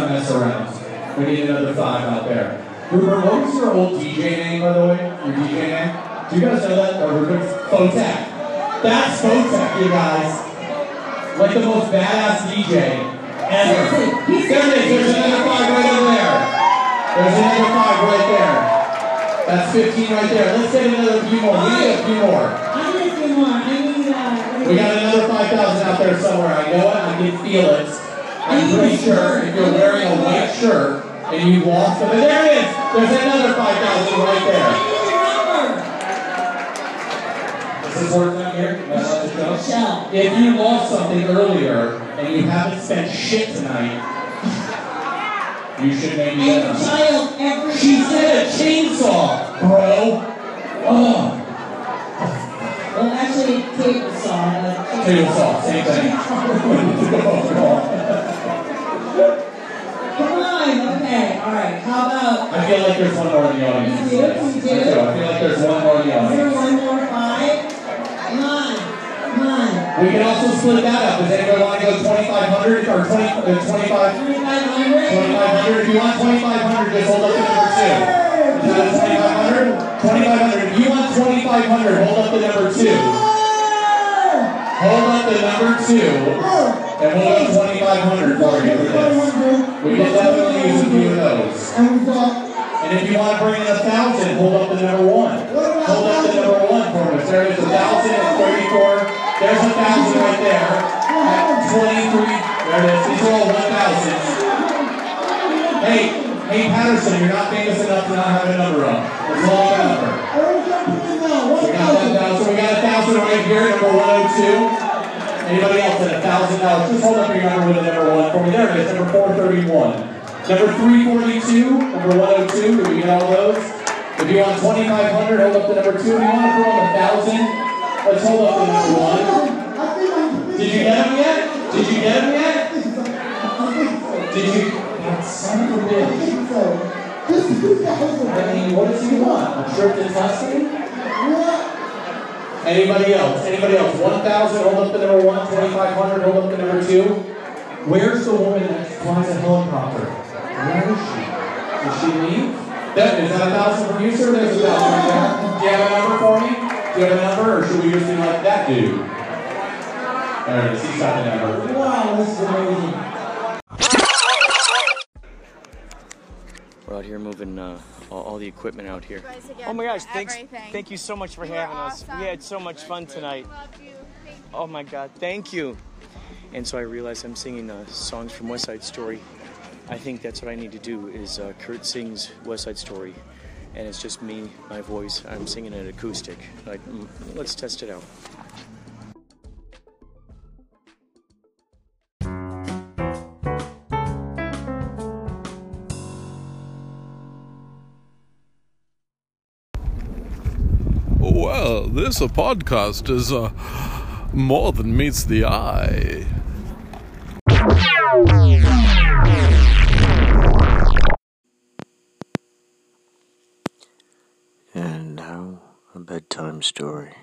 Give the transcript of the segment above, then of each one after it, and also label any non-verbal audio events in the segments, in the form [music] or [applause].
Let's mess around. We need another five out there. Rupert, what was your old DJ name, by the way? Your DJ name? Do you guys know that? Or Rupert? Fotek. That's Fotek, you guys. Like the most badass DJ ever. There it is. There's another five right over there. There's another five right there. That's 15 right there. Let's get another few more. We need a few more. I need a few more. I need, uh, We got another 5,000 out there somewhere. I know it. I can feel it. I'm pretty sure if you're wearing a white shirt and you lost them, and there it is. There's another 5,000 right there. Is this working out here? Am I allowed to show? Shell. If you lost something earlier and you haven't spent shit tonight, you should maybe get And them. child every She said a chainsaw, bro. Oh, Well, actually, table saw. table saw, same thing. [laughs] Come on. Okay. All right. How about I feel like there's one more in the audience. You do? You I do? I feel like there's one more in the Is there one more five? Come on. Come on. We can also split that up. Does anybody want to go 2,500 or 20, uh, 25? 2,500? 2,500. If you want 2,500, just hold up the number two. Is that a 2,500? 2,500. If you want 2,500, hold up the number two. Hold up the number two, and we'll go 2,500 for you this. We can definitely use a few of those. And if you want to bring in a thousand, hold up the number one. Hold up the number one for us. There is a thousand and thirty-four. There's a thousand right there. At twenty-three. There it is. These are all one thousands. Hey, hey Patterson, you're not famous enough to not have a number up. Let's roll a number. We got that thousand. We got a thousand right here, number one oh two. Anybody else at a thousand dollars? Just hold up your number with a number one for me. There it is, number four thirty-one. Number three forty-two, number one oh two. Did we get all those? If you want twenty-five hundred, hold up the number two. If you want to throw in a thousand, let's hold up the number one. Did you get them yet? Did you get them yet? Did you? That son of a bitch. I mean, what does he want? A trip to Tuscany? Anybody else? Anybody else? 1,000, hold up the number one. 2,500, hold up the number two. Where's the woman that flies a helicopter? Where is she? Did she leave? Is that a thousand from you, sir? There's a thousand right. Do you have a number for me? Do you have a number, or should we just be like that dude? It is. He's got the number. Wow, this is amazing. We're out here moving uh, all, all the equipment out here. Oh my gosh, thanks. everything. Thank you so much for You having us. We had so much fun tonight. Love you. Oh my god, thank you. And so I realized I'm singing uh, songs from West Side Story. I think that's what I need to do is uh, Kurt sings West Side Story. And it's just me, my voice. I'm singing it acoustic. Like, let's test it out. This a podcast is uh, more than meets the eye. And now, a bedtime story.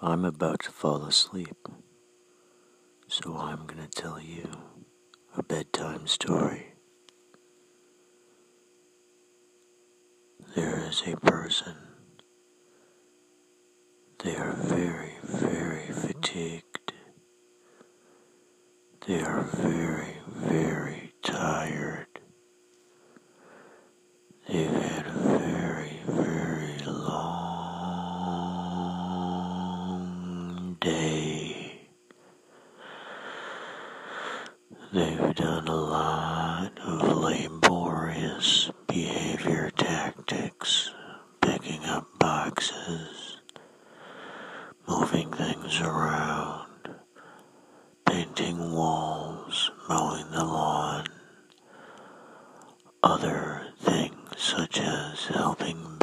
I'm about to fall asleep, so I'm going to tell you a bedtime story. There is a person. They are very, very fatigued. They are very, very tired. They've had a very, very long day. They've done a lot of laborious behavior tactics, picking up boxes, moving things around, painting walls, mowing the lawn, other things such as helping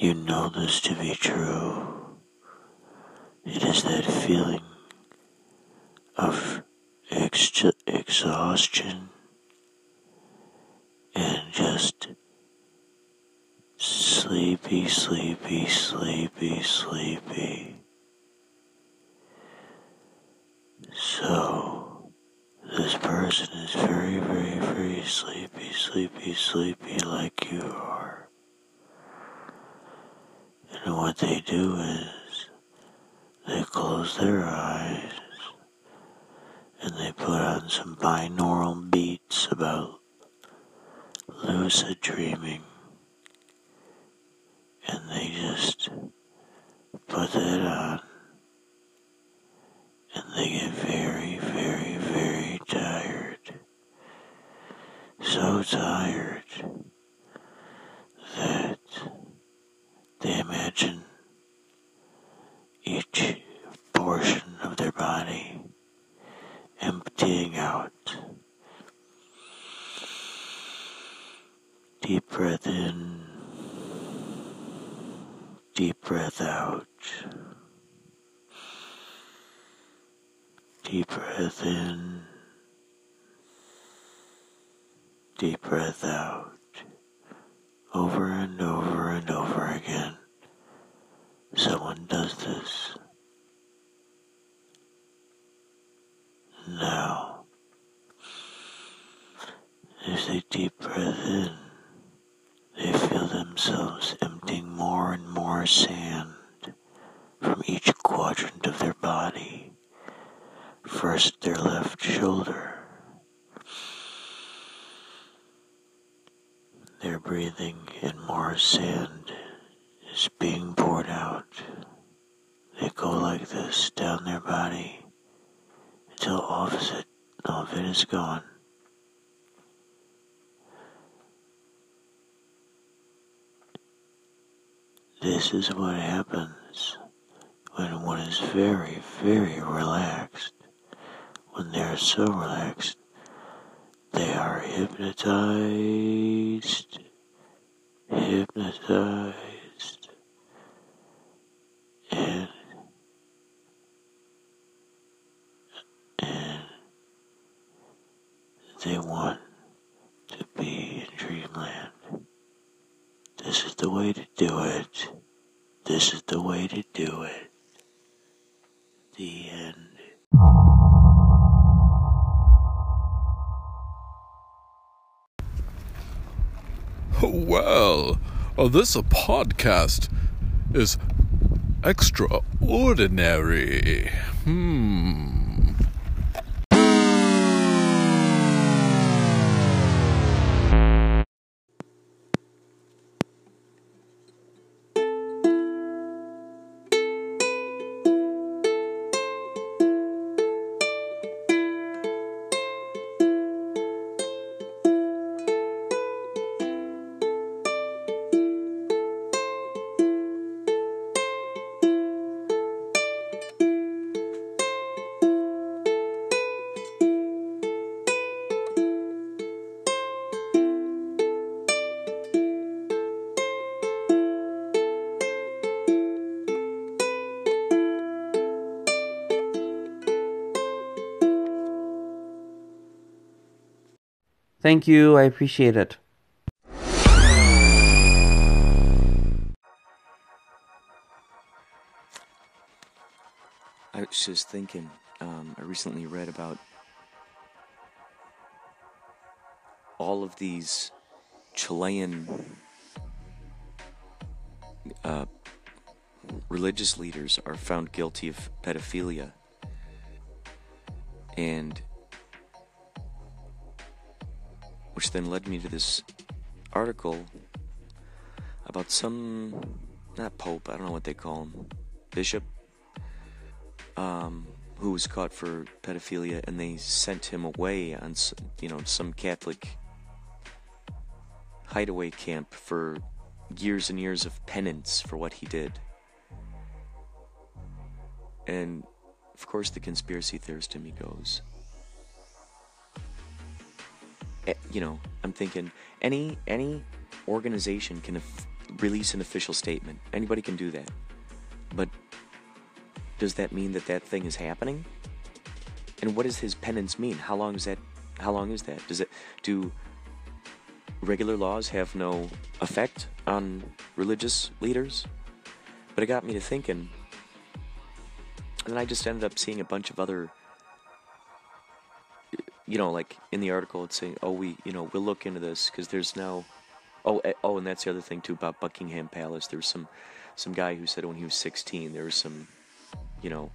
You know this to be true. It is that feeling of ex- exhaustion and just sleepy, sleepy, sleepy, sleepy. So, this person is very, very, very sleepy, sleepy, sleepy like you are. And what they do is they close their eyes and they put on some binaural beats about lucid dreaming. And they just put that on and they get very, very, very tired. So tired that they imagine each portion of their body emptying out. Deep breath in, deep breath out. Deep breath in, deep breath out. Over and over and over again. Someone does this. Now, as they deep breath in, they feel themselves emptying more and more sand from each quadrant of their body. First, their left shoulder. They're breathing, and more sand is being poured out. They go like this down their body until it, all of it is gone. This is what happens when one is very, very relaxed. When they are so relaxed, they are hypnotized, hypnotized, and and they want to be in dreamland. This is the way to do it. This is the way to do it. The end. Well, uh, this uh, podcast is extraordinary. Hmm. Thank you. I appreciate it. I was just thinking, um, I recently read about all of these Chilean uh, religious leaders are found guilty of pedophilia. And which then led me to this article about some, not Pope, I don't know what they call him, Bishop, um, who was caught for pedophilia, and they sent him away on, you know, some Catholic hideaway camp for years and years of penance for what he did. And of course, the conspiracy theorist in me goes, Eh, you know, I'm thinking any any organization can, release an official statement. Anybody can do that. But does that mean that that thing is happening? And what does his penance mean? How long is that? How long is that? Does it do regular laws have no effect on religious leaders? But it got me to thinking. And then I just ended up seeing a bunch of other you know, like in the article, it's saying, "Oh, we, you know, we'll look into this because there's now." Oh, eh, oh, and that's the other thing too about Buckingham Palace. There was some, some guy who said when he was 16, there was some, you know,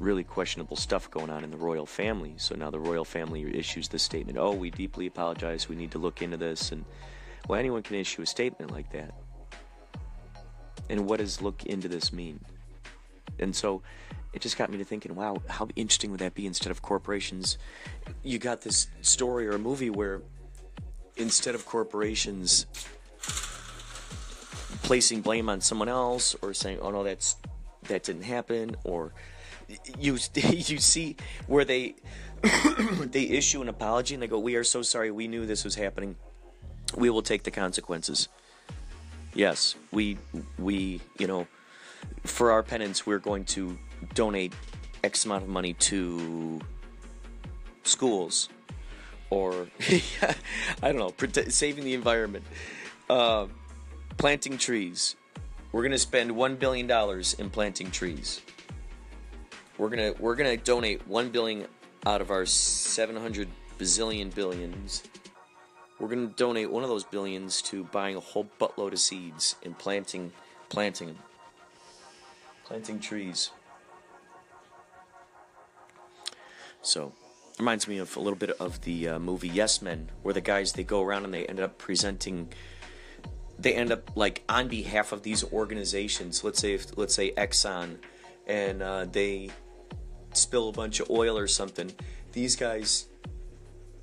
really questionable stuff going on in the royal family. So now the royal family issues this statement. Oh, we deeply apologize. We need to look into this. And well, anyone can issue a statement like that. And what does look into this mean? And so it just got me to thinking, wow, how interesting would that be instead of corporations? You got this story or a movie where instead of corporations placing blame on someone else or saying, oh no, that's that didn't happen, or you [laughs] you see where they [coughs] they issue an apology and they go, we are so sorry, we knew this was happening, we will take the consequences. Yes, we we you know for our penance we're going to donate X amount of money to schools or [laughs] I don't know, prote- saving the environment, uh, planting trees. We're gonna spend one billion dollars in planting trees. We're gonna we're gonna donate one billion out of our seven hundred bazillion billions. We're gonna donate one of those billions to buying a whole buttload of seeds and planting planting them, planting trees. So, reminds me of a little bit of the uh, movie Yes Men, where the guys they go around and they end up presenting. They end up like on behalf of these organizations. Let's say, if, let's say Exxon, and uh, they spill a bunch of oil or something. These guys,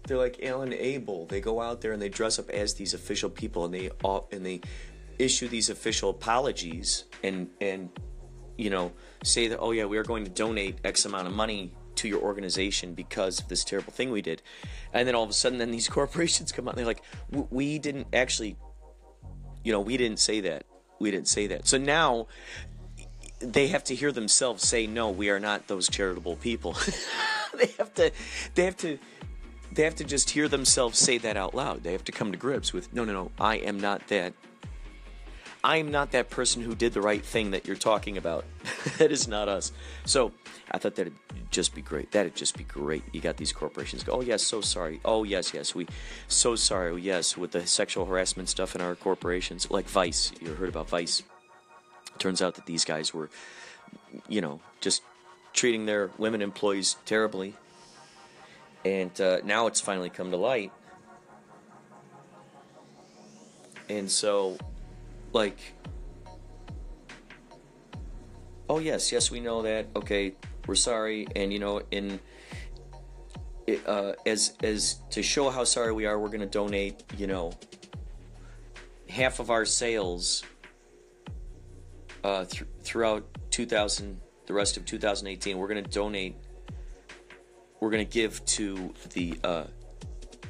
they're like Alan Abel. They go out there and they dress up as these official people, and they and they issue these official apologies and and you know say that oh yeah we are going to donate X amount of money to your organization because of this terrible thing we did. And then all of a sudden, then these [laughs] corporations come out and they're like, we didn't actually, you know, we didn't say that. We didn't say that. So now they have to hear themselves say, no, we are not those charitable people. [laughs] they have to, they have to, they have to just hear themselves say that out loud. They have to come to grips with, no, no, no, I am not that. I am not that person who did the right thing that you're talking about. [laughs] that is not us. So I thought that'd just be great. That'd just be great. You got these corporations go, oh yes, so sorry. Oh yes, yes, we, so sorry. Oh, yes, with the sexual harassment stuff in our corporations, like Vice. You heard about Vice? Turns out that these guys were, you know, just treating their women employees terribly, and uh, now it's finally come to light. And so, like, oh yes, yes, we know that. Okay, we're sorry, and you know, in uh, as as to show how sorry we are, we're to donate, you know, half of our sales uh, th- throughout 2000, the rest of 2018. We're to donate. We're to give to the uh,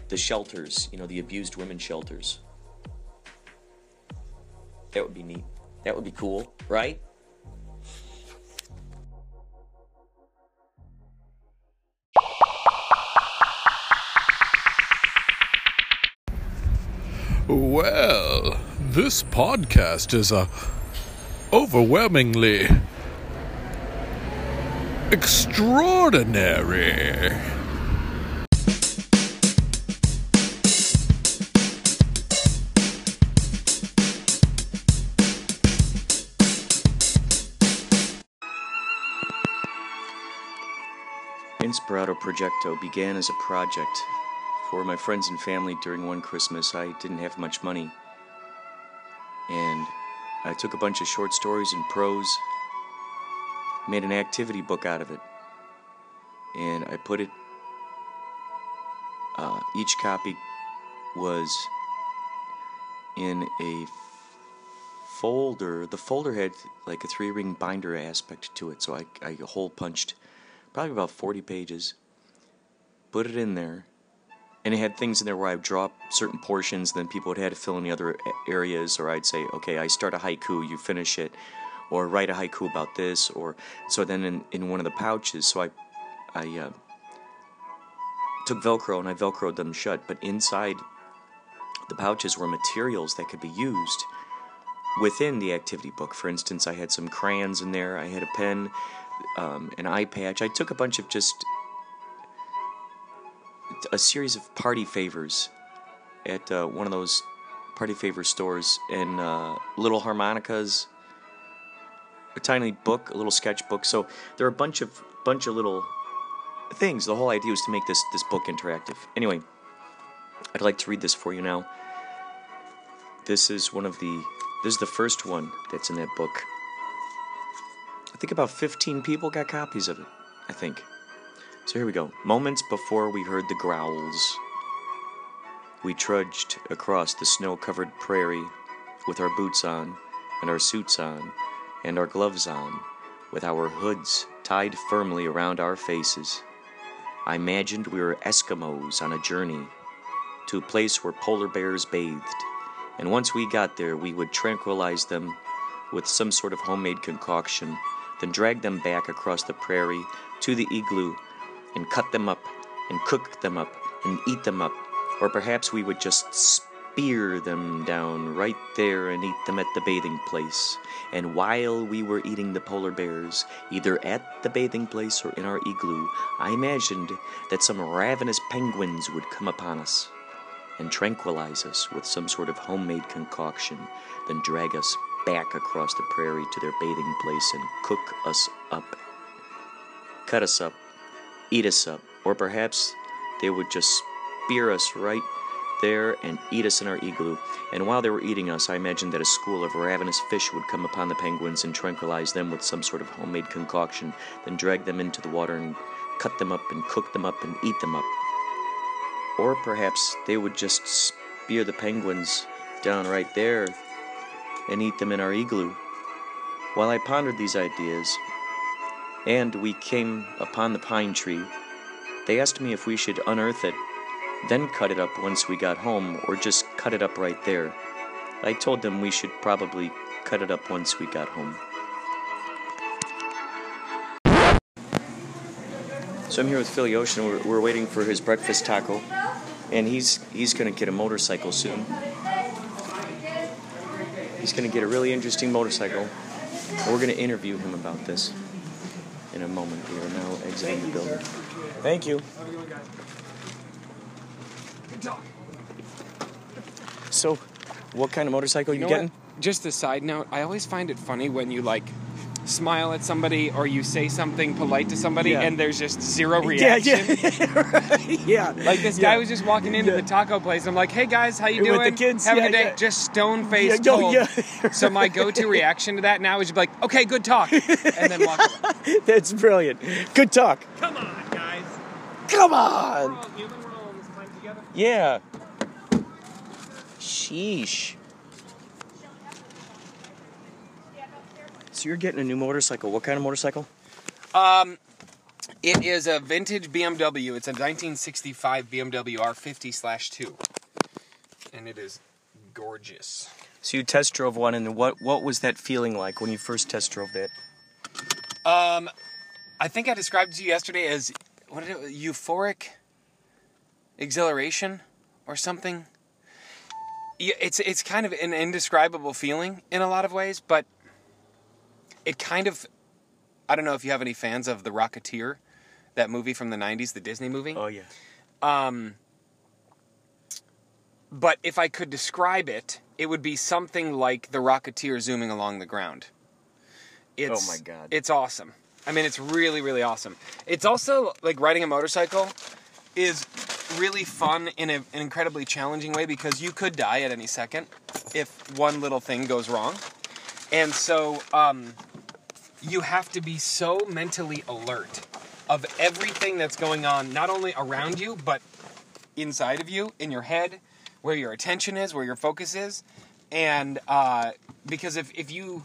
the shelters, you know, the abused women shelters. That would be neat. That would be cool, right? Well, this podcast is a overwhelmingly extraordinary. Inspirato Projecto began as a project for my friends and family during one Christmas. I didn't have much money. And I took a bunch of short stories and prose, made an activity book out of it. And I put it, uh, each copy was in a folder. The folder had like a three ring binder aspect to it, so I, I hole punched probably about 40 pages, put it in there, and it had things in there where I would drop certain portions, then people would have to fill in the other areas, or I'd say, okay, I start a haiku, you finish it, or write a haiku about this, or so then in, in one of the pouches, so I, I uh, took Velcro and I Velcroed them shut, but inside the pouches were materials that could be used within the activity book. For instance, I had some crayons in there, I had a pen, um, an eye patch. I took a bunch of just a series of party favors at uh, one of those party favor stores and uh, little harmonicas. A tiny book a little sketchbook. So there are a bunch of bunch of little things. The whole idea was to make this this book interactive. Anyway i'd like to read this for you now. This is one of the this is the first one that's in that book think about 15 people got copies of it i think so here we go. Moments before we heard the growls, we trudged across the snow covered prairie with our boots on, and our suits on, and our gloves on, with our hoods tied firmly around our faces. I imagined we were Eskimos on a journey to a place where polar bears bathed, and once we got there, we would tranquilize them with some sort of homemade concoction, then drag them back across the prairie to the igloo and cut them up and cook them up and eat them up. Or perhaps we would just spear them down right there and eat them at the bathing place. And while we were eating the polar bears, either at the bathing place or in our igloo, I imagined that some ravenous penguins would come upon us and tranquilize us with some sort of homemade concoction, then drag us back across the prairie to their bathing place and cook us up, cut us up, eat us up, or perhaps they would just spear us right there and eat us in our igloo. And while they were eating us, I imagined that a school of ravenous fish would come upon the penguins and tranquilize them with some sort of homemade concoction, then drag them into the water and cut them up and cook them up and eat them up. Or perhaps they would just spear the penguins down right there and eat them in our igloo. While I pondered these ideas, and we came upon the pine tree, they asked me if we should unearth it, then cut it up once we got home, or just cut it up right there. I told them we should probably cut it up once we got home. So I'm here with Philly Ocean. We're, we're waiting for his breakfast taco, and he's he's gonna get a motorcycle soon. He's gonna get a really interesting motorcycle. We're gonna interview him about this in a moment. We are now exiting the building. Thank you. So, what kind of motorcycle you, know getting? what? Just a side note, I always find it funny when you like smile at somebody or you say something polite to somebody Yeah. and there's just zero reaction. [laughs] yeah. yeah, [laughs] yeah. Like this guy was just walking into the taco place. I'm like, "Hey guys, how you With doing? the kids, Have a day." Just stone faced. Yeah, yeah. [laughs] so my go-to reaction to that now is to be like, "Okay, good talk," and then walk away. That's brilliant. Good talk. Come on, guys. Come on. all human. We're all in this time together. Yeah. Sheesh. So you're getting a new motorcycle. What kind of motorcycle? Um, it is a vintage BMW. It's a 1965 BMW R50/2, and it is gorgeous. So you test drove one, and what what was that feeling like when you first test drove that? Um, I think I described to you yesterday as what did it, euphoric exhilaration or something. Yeah, it's it's kind of an indescribable feeling in a lot of ways, but it kind of I don't know if you have any fans of The Rocketeer, that movie from the 90s, the Disney movie. Oh yeah. Um, but if I could describe it, it would be something like the Rocketeer zooming along the ground. It's, Oh my God. It's awesome. I mean, it's really, really awesome. It's also like riding a motorcycle is really fun in a, an incredibly challenging way because you could die at any second if one little thing goes wrong. And so um, you have to be so mentally alert of everything that's going on, not only around you, but inside of you, in your head, where your attention is, where your focus is. And uh, because if, if you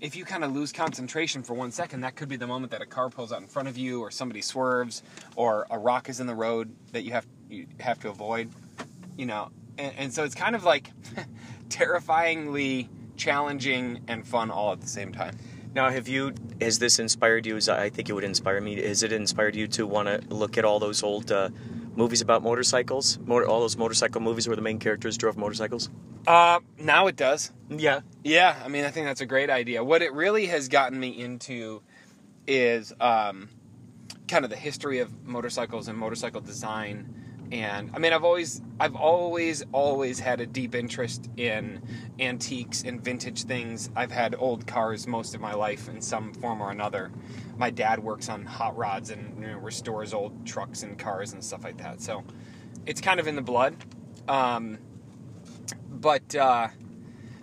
if you kind of lose concentration for one second, that could be the moment that a car pulls out in front of you, or somebody swerves, or a rock is in the road that you have you have to avoid, you know, and, and so it's kind of like [laughs] terrifyingly challenging and fun all at the same time. Now, have you? Has this inspired you? As I think it would inspire me. Has it inspired you to want to look at all those old uh, movies about motorcycles? Motor, all those motorcycle movies where the main characters drove motorcycles. Uh, now it does. Yeah. Yeah, I mean, I think that's a great idea. What it really has gotten me into is um, kind of the history of motorcycles and motorcycle design. And I mean, I've always, I've always, always had a deep interest in antiques and vintage things. I've had old cars most of my life in some form or another. My dad works on hot rods and you know, restores old trucks and cars and stuff like that. So it's kind of in the blood. Um, but uh,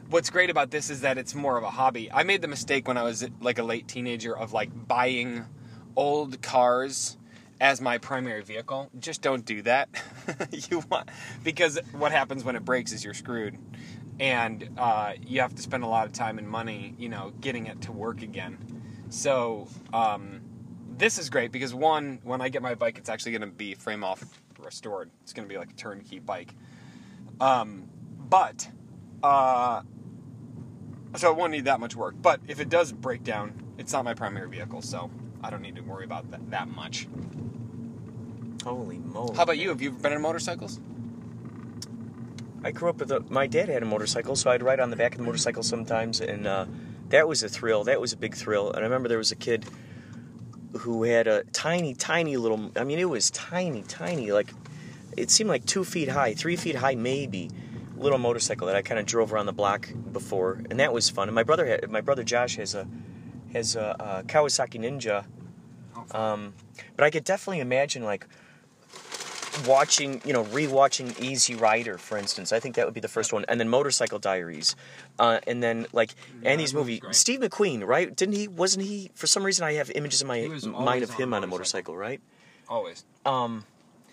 what's great about this is that it's more of a hobby. I made the mistake when I was like a late teenager of like buying old cars as my primary vehicle. Just don't do that. [laughs] you want because what happens when it breaks is you're screwed, and uh, you have to spend a lot of time and money, you know, getting it to work again. So um, this is great because one, when I get my bike, it's actually going to be frame off restored. It's going to be like a turnkey bike. Um, but uh, so it won't need that much work. But if it does break down, it's not my primary vehicle, so I don't need to worry about that that much. Holy moly! How about you? Have you ever been on motorcycles? I grew up with a. My dad had a motorcycle, so I'd ride on the back of the motorcycle sometimes, and uh, that was a thrill. That was a big thrill. And I remember there was a kid who had a tiny, tiny little. I mean, it was tiny, tiny. Like it seemed like two feet high, three feet high, maybe. Little motorcycle that I kind of drove around the block before, and that was fun. And my brother had. My brother Josh has a has a, a Kawasaki Ninja. Um, but I could definitely imagine like watching, you know, rewatching Easy Rider, for instance. I think that would be the first one, and then Motorcycle Diaries, uh, and then like Andy's movie. Steve McQueen, right? Didn't he? Wasn't he? For some reason, I have images in my mind of him on a motorcycle. motorcycle, right? Always. Um,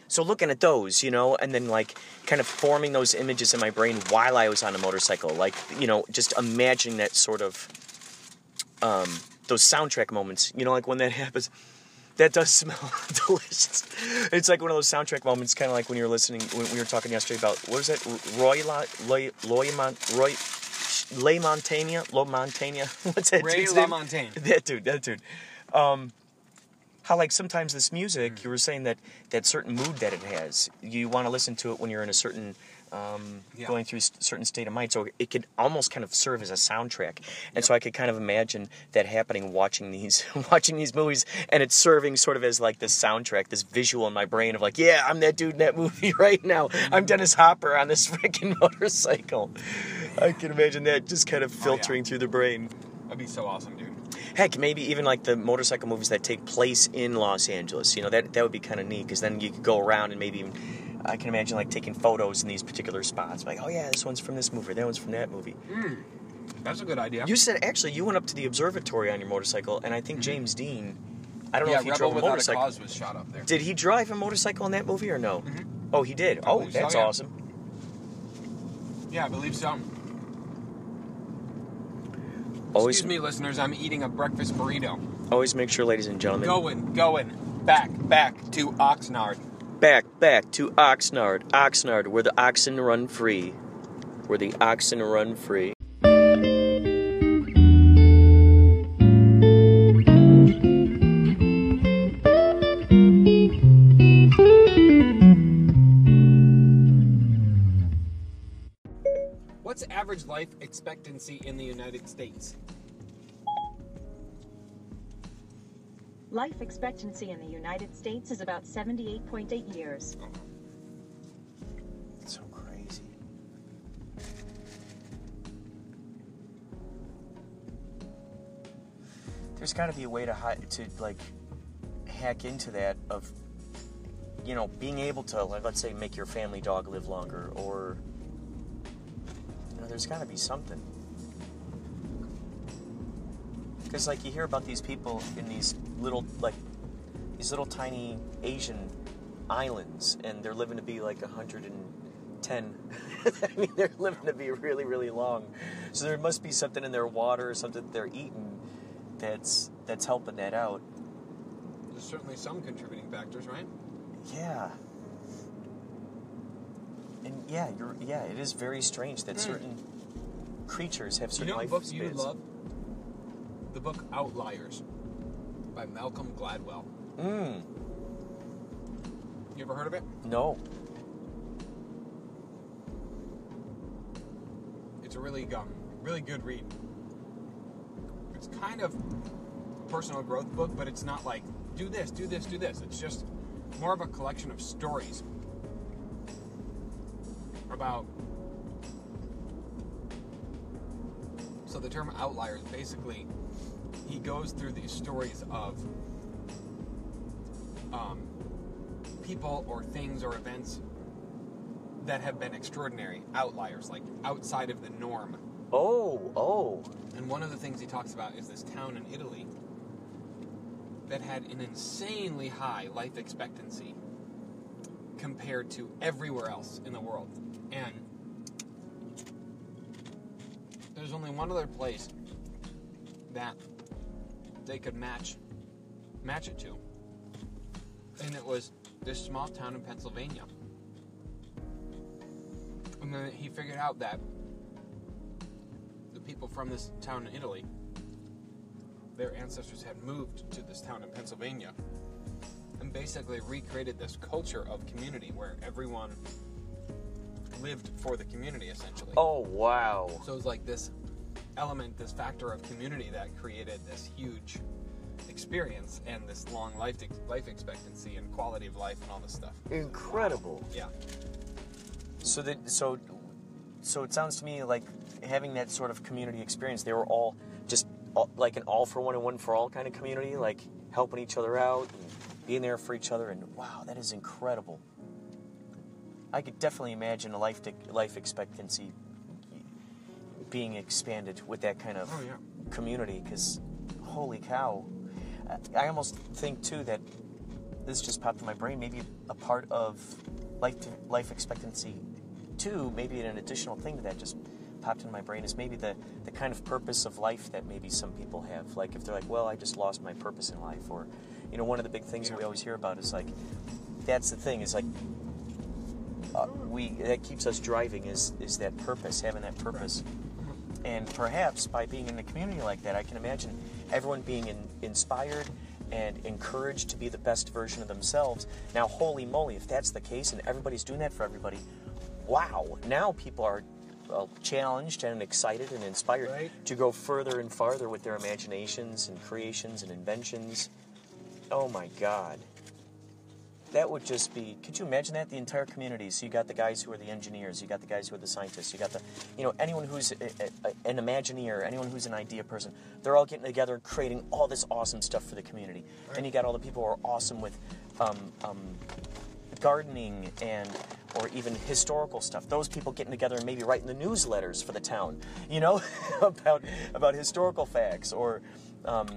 so looking at those, you know, and then like kind of forming those images in my brain while I was on a motorcycle, like you know, just imagining that sort of um, those soundtrack moments, you know, like when that [laughs] happens. That does smell [laughs] delicious. It's like one of those soundtrack moments, kind of like when you were listening, when we were talking yesterday about what was that, Roy La, Loy, Loy, Mon, Roy, Le Montaigne, Lo Montaigne. [laughs] What's that Ray dude's name? LaMontagne. [laughs] That dude, that dude. Um, how like sometimes this music, Mm. you were saying that that certain mood that it has, you want to listen to it when you're in a certain um, Yeah. going through a certain state of mind. So it could almost kind of serve as a soundtrack. And so I could kind of imagine that happening watching these [laughs] watching these movies, and it's serving sort of as like this soundtrack, this visual in my brain of like, yeah, I'm that dude in that [laughs] movie right now. I'm Dennis Hopper on this [laughs] freaking motorcycle. I can imagine that just kind of filtering through the brain. That'd be so awesome, dude. Heck, maybe even like the motorcycle movies that take place in Los Angeles. You know, that that would be kind of neat because then you could go around and maybe even I can imagine like taking photos in these particular spots. Like, oh yeah, this one's from this movie, that one's from that movie. That's a good idea. You said actually you went up to the observatory on your motorcycle, and I think James Dean. I don't Mm-hmm. yeah, know if he Rebel drove a a motorcycle. Cause was shot up there. Did he drive a motorcycle in that movie or no? Oh, he did. I Oh, believe so, that's yeah. awesome. Yeah, I believe so. Always, Excuse me, listeners. I'm eating a breakfast burrito. always make sure, ladies and gentlemen, Going, going, back, back to Oxnard. Back, back to Oxnard, Oxnard, where the oxen run free, where the oxen run free. What's average life expectancy in the United States? Life expectancy in the United States is about 78.8 years. It's so crazy. There's got to be a way to hi- to like hack into that of you know being able to like let's say make your family dog live longer or you know there's got to be something because like you hear about these people in these little like these little tiny Asian islands, and they're living to be like 110. [laughs] I mean, they're living to be really, really long. So there must be something in their water or something that they're eating that's that's helping that out. There's certainly some contributing factors, right? Yeah. And yeah, you're yeah. It is very strange that Mm. certain creatures have You certain know what life book you would spans. love? The book Outliers by Malcolm Gladwell. Mm. You ever heard of it? No. It's a really um, really good read. It's kind of a personal growth book, but it's not like do this, do this, do this. It's just more of a collection of stories about. So the term outliers basically, he goes through these stories of um, people or things or events that have been extraordinary, outliers, like outside of the norm. Oh, oh. And one of the things he talks about is this town in Italy that had an insanely high life expectancy compared to everywhere else in the world. And there's only one other place that they could match match it to. And it was this small town in Pennsylvania. And then he figured out that the people from this town in Italy, their ancestors had moved to this town in Pennsylvania and basically recreated this culture of community where everyone lived for the community essentially. Oh wow. So it was like this element, this factor of community that created this huge experience and this long life life expectancy and quality of life and all this stuff. Incredible. Yeah. So that so so it sounds to me like having that sort of community experience. They were all just all, like an all for one and one for all kind of community, like helping each other out and being there for each other. And wow, that is incredible. I could definitely imagine a life life expectancy being expanded with that kind of Oh, yeah. community. Because holy cow, I- almost think too that this just popped in my brain. Maybe a part of life life expectancy, too. Maybe an additional thing to that just popped in my brain is maybe the the kind of purpose of life that maybe some people have. Like if they're like, well, I just lost my purpose in life, or you know, one of the big things that we always hear about is like, that's the thing is like. Uh, we that keeps us driving is is that purpose having that purpose and perhaps by being in a community like that i can imagine everyone being in, inspired and encouraged to be the best version of themselves. Now holy moly if that's the case and everybody's doing that for everybody wow now people are well, challenged and excited and inspired Right. to go further and farther with their imaginations and creations and inventions. Oh my god that would just be could you imagine that? The entire community. So you got the guys who are the engineers you got the guys who are the scientists you got the you know anyone who's a, a, an imagineer anyone who's an idea person they're all getting together and creating all this awesome stuff for the community. And you got all the people who are awesome with um, um, gardening and or even historical stuff. Those people getting together and maybe writing the newsletters for the town you know [laughs] about about historical facts or um,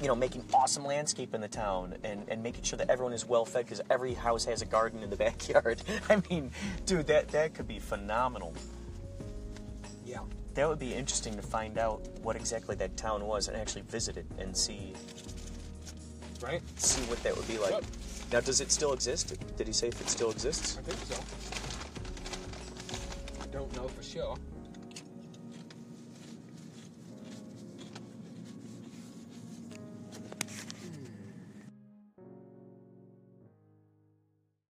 you know, making awesome landscape in the town and, and making sure that everyone is well fed because every house has a garden in the [laughs] backyard. I mean, dude, that, that could be phenomenal. Yeah. That would be interesting to find out what exactly that town was and actually visit it and see Right? see what that would be like. Yep. Now, does it still exist? Did he say if it still exists? I think so. I don't know for sure.